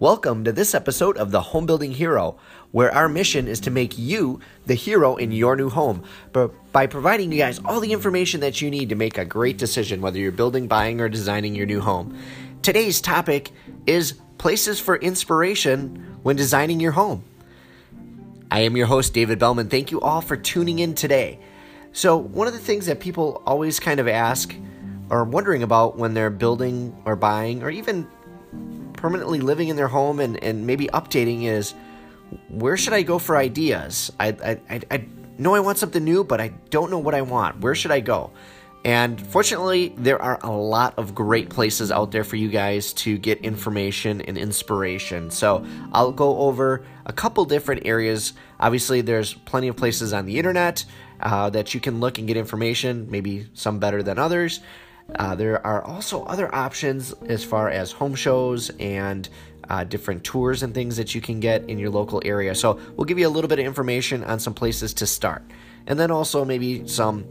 Welcome to this episode of The Home Building Hero, where our mission is to make you the hero in your new home, but by providing you guys all the information that you need to make a great decision whether you're building, buying, or designing your new home. Today's topic is places for inspiration when designing your home. I am your host, David Bellman. Thank you all for tuning in today. So, one of the things that people always kind of ask or wondering about when they're building or buying or even permanently living in their home and, and maybe updating is where should I go for ideas? I, I, I, I know I want something new, but I don't know what I want. Where should I go? And fortunately, there are a lot of great places out there for you guys to get information and inspiration. So I'll go over a couple different areas. Obviously, there's plenty of places on the internet uh, that you can look and get information, maybe some better than others. Uh, there are also other options as far as home shows and uh, different tours and things that you can get in your local area. So, we'll give you a little bit of information on some places to start. And then also maybe some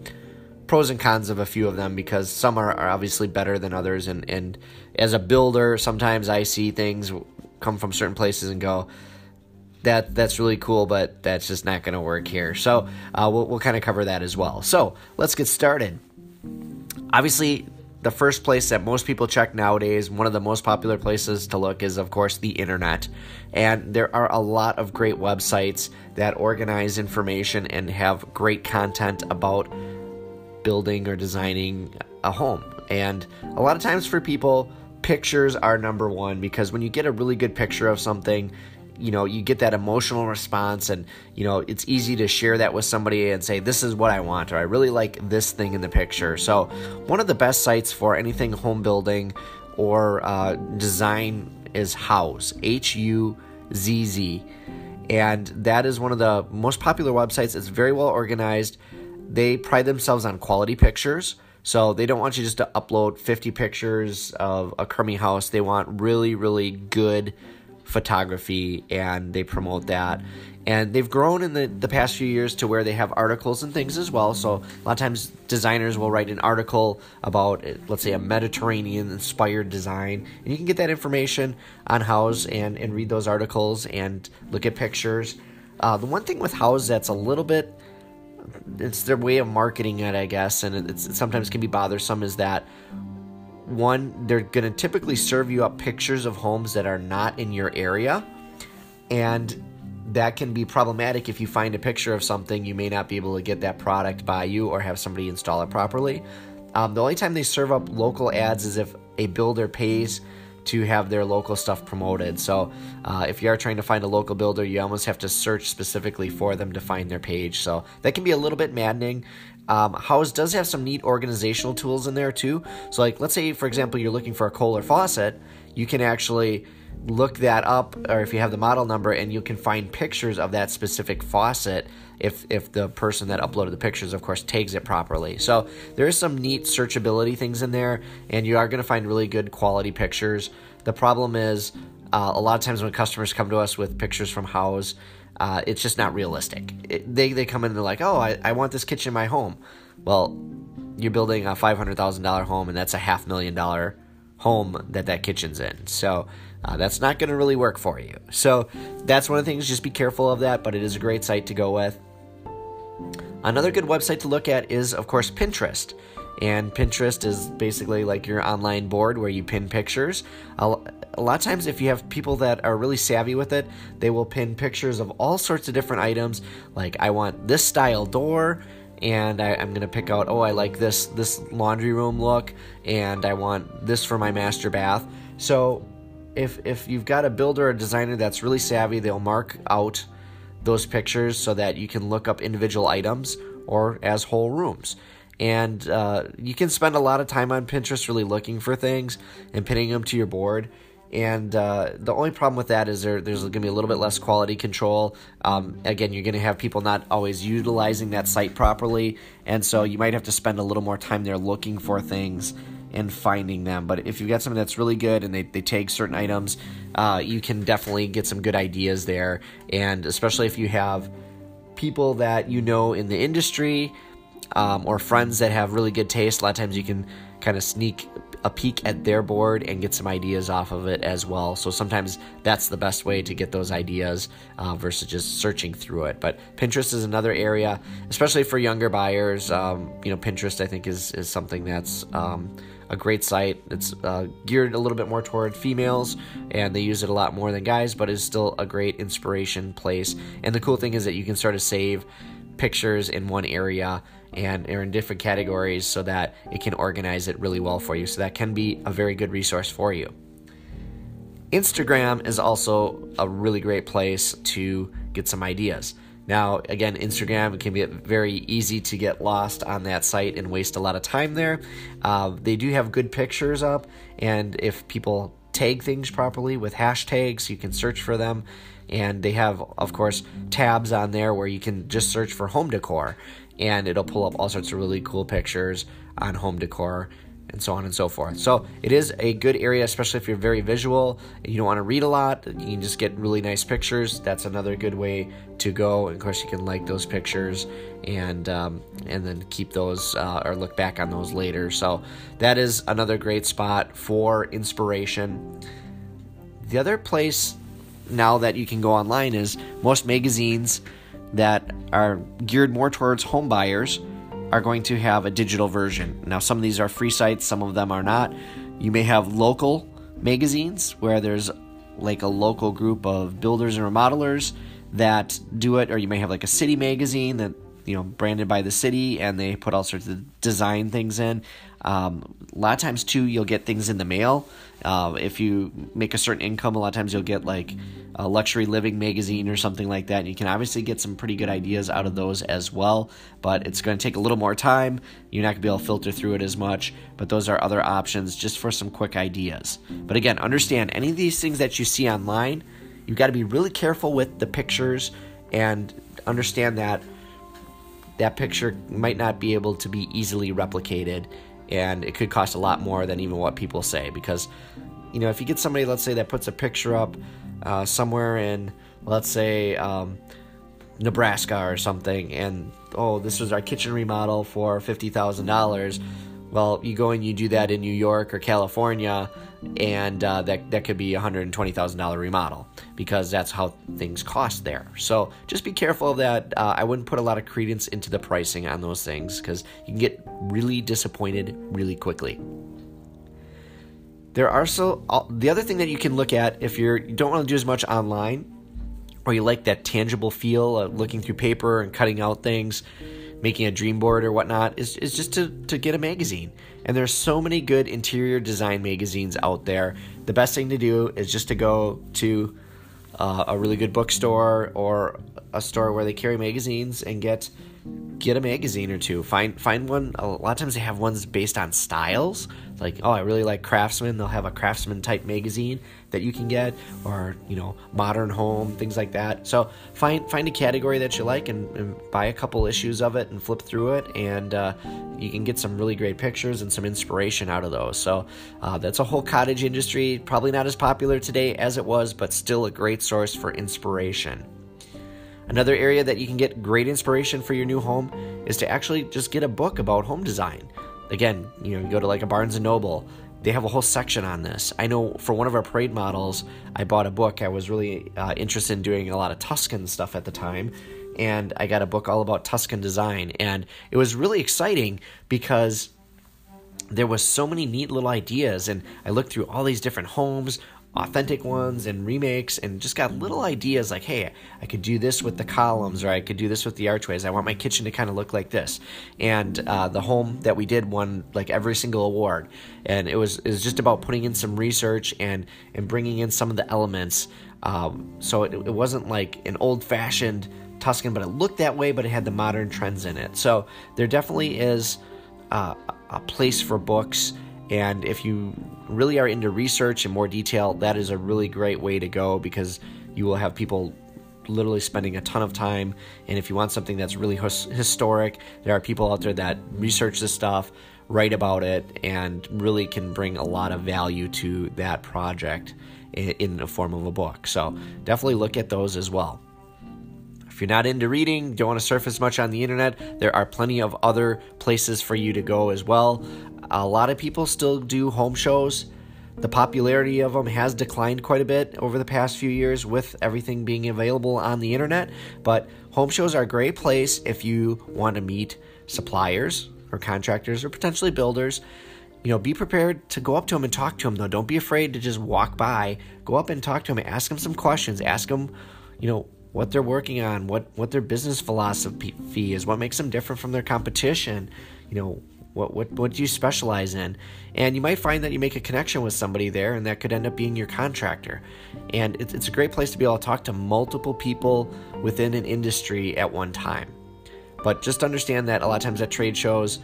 pros and cons of a few of them because some are, are obviously better than others. And, and as a builder, sometimes I see things come from certain places and go, that that's really cool, but that's just not going to work here. So uh, we'll, we'll kind of cover that as well. So let's get started. Obviously, the first place that most people check nowadays, one of the most popular places to look is, of course, the internet. And there are a lot of great websites that organize information and have great content about building or designing a home. And a lot of times for people, pictures are number one because when you get a really good picture of something, you know you get that emotional response and you know it's easy to share that with somebody and say this is what i want or i really like this thing in the picture. So one of the best sites for anything home building or uh, design is Houzz h-u-z-z and that is one of the most popular websites. It's very well organized. They pride themselves on quality pictures. So they don't want you just to upload 50 pictures of a crummy house. They want really really good photography and they promote that. And they've grown in the, the past few years to where they have articles and things as well. So a lot of times designers will write an article about, let's say, a Mediterranean inspired design. And you can get that information on Houzz and, and read those articles and look at pictures. Uh, the one thing with Houzz that's a little bit it's their way of marketing it, I guess, and it sometimes can be bothersome. Is that one, they're going to typically serve you up pictures of homes that are not in your area. And that can be problematic if you find a picture of something, you may not be able to get that product by you or have somebody install it properly. Um, the only time they serve up local ads is if a builder pays to have their local stuff promoted. So uh, if you are trying to find a local builder, you almost have to search specifically for them to find their page. So that can be a little bit maddening. Um, Houzz does have some neat organizational tools in there too. So, like, let's say, for example, you're looking for a Kohler faucet, you can actually look that up, or if you have the model number, and you can find pictures of that specific faucet if if the person that uploaded the pictures, of course, tags it properly. So there is some neat searchability things in there, and you are going to find really good quality pictures. The problem is. Uh, a lot of times when customers come to us with pictures from Houzz, uh, it's just not realistic. It, they, they come in and they're like, oh, I, I want this kitchen in my home. Well, you're building a $500,000 home, and that's a half million dollar home that that kitchen's in. So uh, that's not going to really work for you. So that's one of the things. Just be careful of that, but it is a great site to go with. Another good website to look at is, of course, Pinterest. And Pinterest is basically like your online board where you pin pictures. A lot of times, if you have people that are really savvy with it, they will pin pictures of all sorts of different items. Like, I want this style door, and I, am gonna pick out, oh, I like this this laundry room look, and I want this for my master bath. So, if if you've got a builder or designer that's really savvy, they'll mark out those pictures so that you can look up individual items or as whole rooms and uh, you can spend a lot of time on Pinterest really looking for things and pinning them to your board. And uh, the only problem with that is there, there's going to be a little bit less quality control. Um, again, you're going to have people not always utilizing that site properly, and so you might have to spend a little more time there looking for things and finding them. But if you've got something that's really good and they, they tag certain items, uh, you can definitely get some good ideas there. And especially if you have people that you know in the industry um, or friends that have really good taste. A lot of times you can kind of sneak a peek at their board and get some ideas off of it as well. So sometimes that's the best way to get those ideas uh, versus just searching through it. But Pinterest is another area, especially for younger buyers. Um, you know, Pinterest I think is is something that's um, a great site. It's uh, geared a little bit more toward females, and they use it a lot more than guys, but is still a great inspiration place. And the cool thing is that you can sort of save pictures in one area and are in different categories so that it can organize it really well for you. So that can be a very good resource for you. Instagram is also a really great place to get some ideas. Now, again, Instagram can be very easy to get lost on that site and waste a lot of time there. Uh, they do have good pictures up, and if people tag things properly with hashtags, you can search for them. And they have, of course, tabs on there where you can just search for home decor and it'll pull up all sorts of really cool pictures on home decor and so on and so forth. So it is a good area, especially if you're very visual and you don't want to read a lot. You can just get really nice pictures. That's another good way to go. And of course, you can like those pictures and um, and then keep those uh, or look back on those later. So that is another great spot for inspiration. The other place now that you can go online is most magazines that are geared more towards home buyers are going to have a digital version. Now, some of these are free sites, some of them are not. You may have local magazines where there's like a local group of builders and remodelers that do it, or you may have like a city magazine that you know branded by the city and they put all sorts of design things in. Um, a lot of times too, you'll get things in the mail. Uh, if you make a certain income, a lot of times you'll get like a luxury living magazine or something like that. And you can obviously get some pretty good ideas out of those as well, but it's going to take a little more time. You're not going to be able to filter through it as much, but those are other options just for some quick ideas. But again, understand any of these things that you see online, you've got to be really careful with the pictures and understand that that picture might not be able to be easily replicated and it could cost a lot more than even what people say because you know if you get somebody let's say that puts a picture up uh, somewhere in let's say um, nebraska or something and oh this was our kitchen remodel for $50000 well you go and you do that in new york or california and uh, that, that could be a $120000 remodel because that's how things cost there. So just be careful of that. Uh, i wouldn't put a lot of credence into the pricing on those things because you can get really disappointed really quickly. There are so the other thing that you can look at if you're you don't want to do as much online or you like that tangible feel of looking through paper and cutting out things making a dream board or whatnot is, is just to, to get a magazine. And there's so many good interior design magazines out there. The best thing to do is just to go to uh, a really good bookstore or a store where they carry magazines and get get a magazine or two. Find find one. A lot of times they have ones based on styles. Like, oh, I really like Craftsman. They'll have a Craftsman type magazine that you can get, or you know, Modern Home, things like that. So find find a category that you like and, and buy a couple issues of it and flip through it, and uh, you can get some really great pictures and some inspiration out of those. So uh, that's a whole cottage industry. Probably not as popular today as it was, but still a great source for inspiration. Another area that you can get great inspiration for your new home is to actually just get a book about home design. Again, you know, you go to like a Barnes and Noble, they have a whole section on this. I know for one of our parade models, I bought a book. I was really uh, interested in doing a lot of Tuscan stuff at the time, and I got a book all about Tuscan design, and it was really exciting because there was so many neat little ideas and i looked through all these different homes authentic ones and remakes and just got little ideas like hey i could do this with the columns or i could do this with the archways. I want my kitchen to kind of look like this. And uh, the home that we did won like every single award. And it was it was just about putting in some research and and bringing in some of the elements. Um, so it, it wasn't like an old fashioned tuscan but it looked that way but it had the modern trends in it. So there definitely is uh, a place for books. And if you really are into research and more detail, that is a really great way to go because you will have people literally spending a ton of time. And if you want something that's really his- historic, there are people out there that research this stuff, write about it, and really can bring a lot of value to that project in, in the form of a book. So definitely look at those as well If you're not into reading, don't want to surf as much on the internet, there are plenty of other places for you to go as well. A lot of people still do home shows. The popularity of them has declined quite a bit over the past few years with everything being available on the internet, but home shows are a great place if you want to meet suppliers or contractors or potentially builders you know, be prepared to go up to them and talk to them, though. Don't be afraid to just walk by. Go up and talk to them. Ask them some questions. Ask them, you know, what they're working on, what, what their business philosophy is, what makes them different from their competition. You know, what, what, what do you specialize in? And you might find that you make a connection with somebody there, and that could end up being your contractor. And it's, it's a great place to be able to talk to multiple people within an industry at one time. But just understand that a lot of times at trade shows,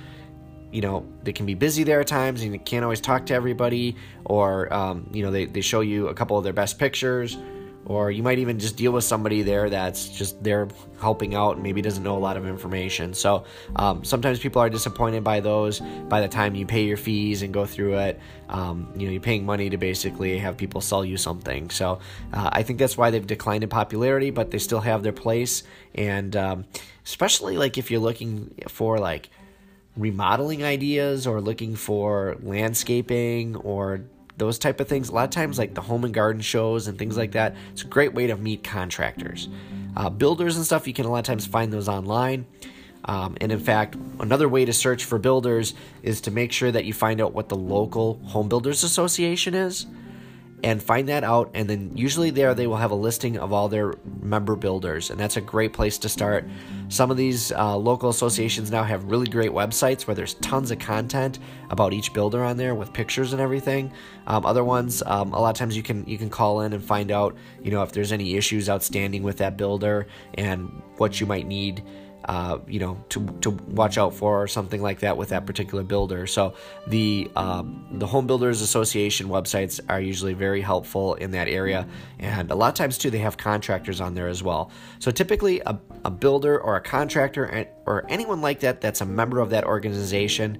you know they can be busy there at times and you can't always talk to everybody or um, you know they, they show you a couple of their best pictures or you might even just deal with somebody there that's just there helping out and maybe doesn't know a lot of information. So um, sometimes people are disappointed by those by the time you pay your fees and go through it. Um, you know you're paying money to basically have people sell you something. So uh, i think that's why they've declined in popularity but they still have their place. And um, especially like if you're looking for like remodeling ideas or looking for landscaping or those type of things a lot of times like the home and garden shows and things like that it's a great way to meet contractors uh, builders and stuff you can a lot of times find those online um, and in fact another way to search for builders is to make sure that you find out what the local home builders association is and find that out. And then usually there they will have a listing of all their member builders, and that's a great place to start. Some of these uh, local associations now have really great websites where there's tons of content about each builder on there with pictures and everything. Um, other ones, um, a lot of times you can you can call in and find out you know if there's any issues outstanding with that builder and what you might need uh, you know, to, to watch out for or something like that with that particular builder. So the um, the Home Builders Association websites are usually very helpful in that area, and a lot of times too they have contractors on there as well. So typically a, a builder or a contractor or anyone like that that's a member of that organization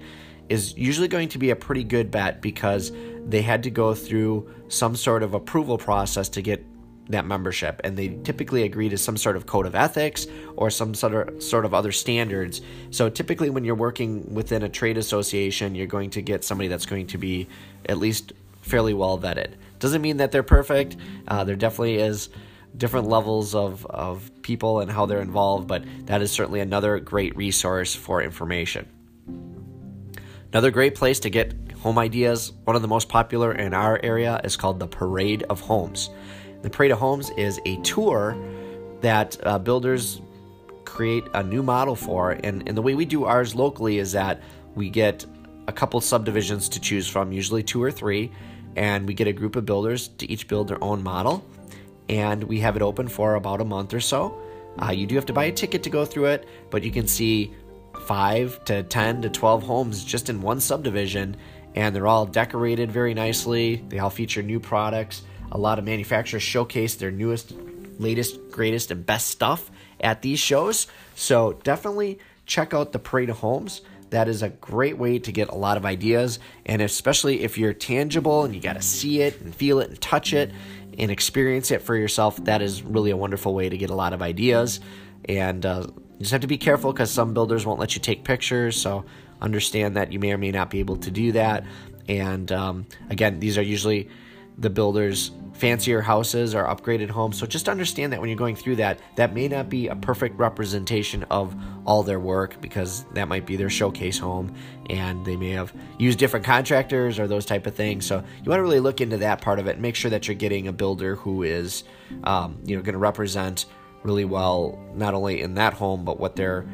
is usually going to be a pretty good bet because they had to go through some sort of approval process to get that membership and they typically agree to some sort of code of ethics or some sort of sort of other standards. So typically when you're working within a trade association you're going to get somebody that's going to be at least fairly well vetted. Doesn't mean that they're perfect. Uh, there definitely is different levels of, of people and how they're involved but that is certainly another great resource for information. Another great place to get home ideas one of the most popular in our area is called the parade of homes the Parade of Homes is a tour that uh, builders create a new model for. And, and the way we do ours locally is that we get a couple subdivisions to choose from, usually two or three, and we get a group of builders to each build their own model. And we have it open for about a month or so. Uh, you do have to buy a ticket to go through it, but you can see five to 10 to 12 homes just in one subdivision, and they're all decorated very nicely. They all feature new products. A lot of manufacturers showcase their newest, latest, greatest, and best stuff at these shows. So definitely check out the Parade of Homes. That is a great way to get a lot of ideas, and especially if you're tangible and you got to see it and feel it and touch it and experience it for yourself, that is really a wonderful way to get a lot of ideas. And uh, you just have to be careful because some builders won't let you take pictures, so understand that you may or may not be able to do that. And um, again, these are usually the builders fancier houses or upgraded homes. So just understand that when you're going through that, that may not be a perfect representation of all their work because that might be their showcase home and they may have used different contractors or those type of things. So you want to really look into that part of it and make sure that you're getting a builder who is, um, you know, going to represent really well not only in that home but what they're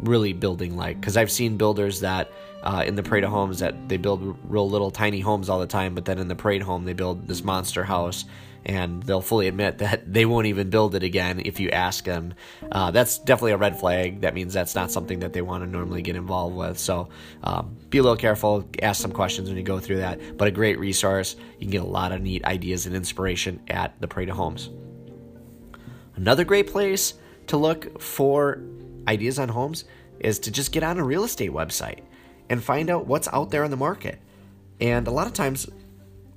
really building like. Because I've seen builders that uh, in the Parade of Homes that they build real little tiny homes all the time, but then in the Parade home they build this monster house, and they'll fully admit that they won't even build it again if you ask them. Uh, that's definitely a red flag. That means that's not something that they want to normally get involved with. So um, be a little careful. Ask some questions when you go through that. But a great resource. You can get a lot of neat ideas and inspiration at the Parade of Homes. Another great place to look for ideas on homes is to just get on a real estate website and find out what's out there in the market. And a lot of times,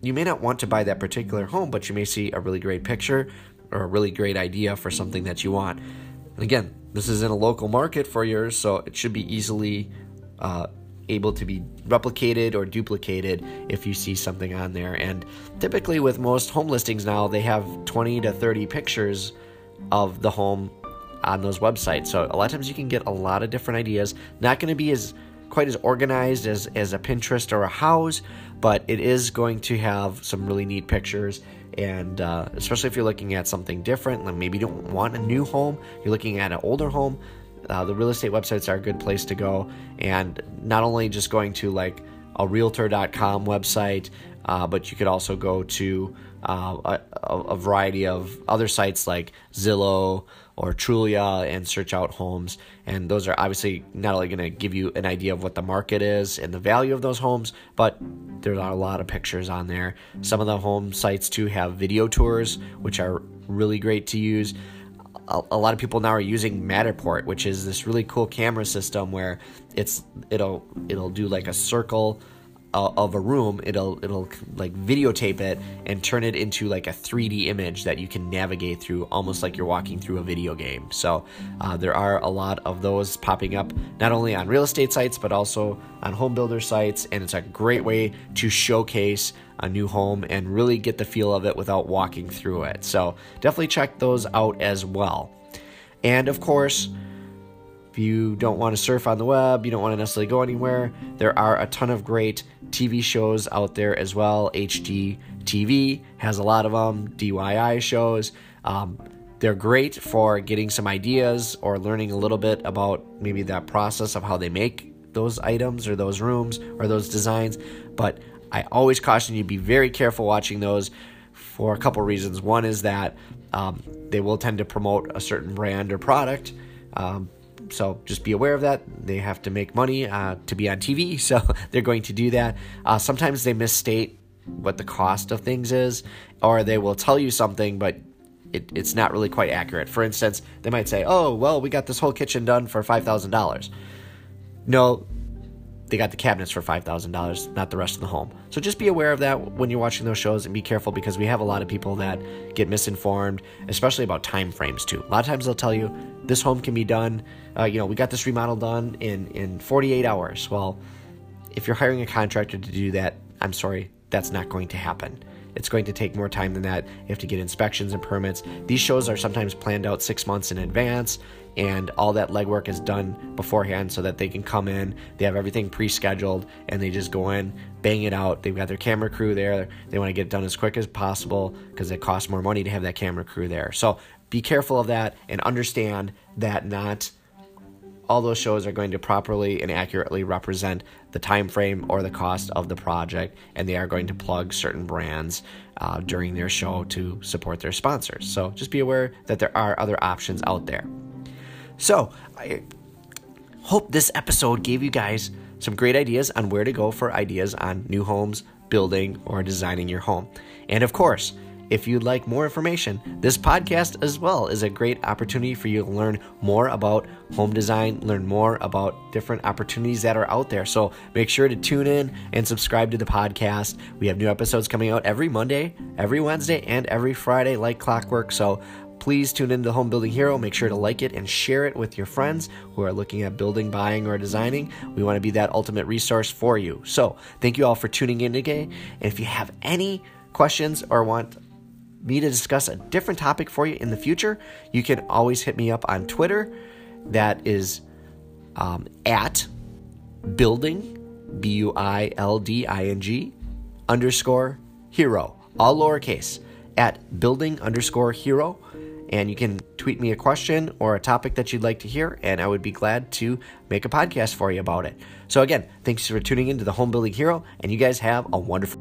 you may not want to buy that particular home, but you may see a really great picture or a really great idea for something that you want. And again, this is in a local market for yours, so it should be easily uh, able to be replicated or duplicated if you see something on there. And typically, with most home listings now, they have 20 to 30 pictures of the home on those websites. So a lot of times you can get a lot of different ideas. Not going to be as quite as organized as, as a Pinterest or a Houzz, but it is going to have some really neat pictures. And uh, especially if you're looking at something different, like maybe you don't want a new home, you're looking at an older home, uh, the real estate websites are a good place to go. And not only just going to like a realtor.com website, uh, but you could also go to uh, a, a, variety of other sites like Zillow or Trulia and search out homes. And those are obviously not only going to give you an idea of what the market is and the value of those homes, but there are a lot of pictures on there. Some of the home sites too have video tours, which are really great to use. A, a lot of people now are using Matterport, which is this really cool camera system where it's it'll it'll do like a circle of a room, it'll it'll like videotape it and turn it into like a 3D image that you can navigate through, almost like you're walking through a video game. So uh, there are a lot of those popping up, not only on real estate sites but also on home builder sites, and it's a great way to showcase a new home and really get the feel of it without walking through it. So definitely check those out as well. And of course. If you don't want to surf on the web, you don't want to necessarily go anywhere, there are a ton of great TV shows out there as well. HGTV has a lot of them, DIY shows. Um, they're great for getting some ideas or learning a little bit about maybe that process of how they make those items or those rooms or those designs. But I always caution you be very careful watching those for a couple reasons. One is that um, they will tend to promote a certain brand or product. Um, so just be aware of that. They have to make money uh, to be on TV, so they're going to do that. Uh, sometimes they misstate what the cost of things is, or they will tell you something, but it, it's not really quite accurate. For instance, they might say, "Oh, well, we got this whole kitchen done for five thousand dollars." No, they got the cabinets for $5,000, not the rest of the home. So just be aware of that when you're watching those shows and be careful because we have a lot of people that get misinformed, especially about time frames too. A lot of times they'll tell you this home can be done, uh, you know, we got this remodel done in, in 48 hours. Well, if you're hiring a contractor to do that, I'm sorry, that's not going to happen. It's going to take more time than that. You have to get inspections and permits. These shows are sometimes planned out six months in advance, and all that legwork is done beforehand so that they can come in. They have everything pre scheduled, and they just go in, bang it out. They've got their camera crew there. They want to get it done as quick as possible because it costs more money to have that camera crew there. So be careful of that and understand that not all those shows are going to properly and accurately represent the time frame or the cost of the project and they are going to plug certain brands uh, during their show to support their sponsors. So just be aware that there are other options out there. So i hope this episode gave you guys some great ideas on where to go for ideas on new homes building or designing your home. And of course if you'd like more information, this podcast as well is a great opportunity for you to learn more about home design, learn more about different opportunities that are out there. So make sure to tune in and subscribe to the podcast. We have new episodes coming out every Monday, every Wednesday, and every Friday, like clockwork. So please tune into the Home Building Hero. Make sure to like it and share it with your friends who are looking at building, buying, or designing. We want to be that ultimate resource for you. So, thank you all for tuning in today. And if you have any questions or want me to discuss a different topic for you in the future, you can always hit me up on Twitter. That is um, at building, B U I L D I N G, underscore hero, all lowercase, at building underscore hero. And you can tweet me a question or a topic that you'd like to hear, and I would be glad to make a podcast for you about it. So, again, thanks for tuning into the Home Building Hero, and you guys have a wonderful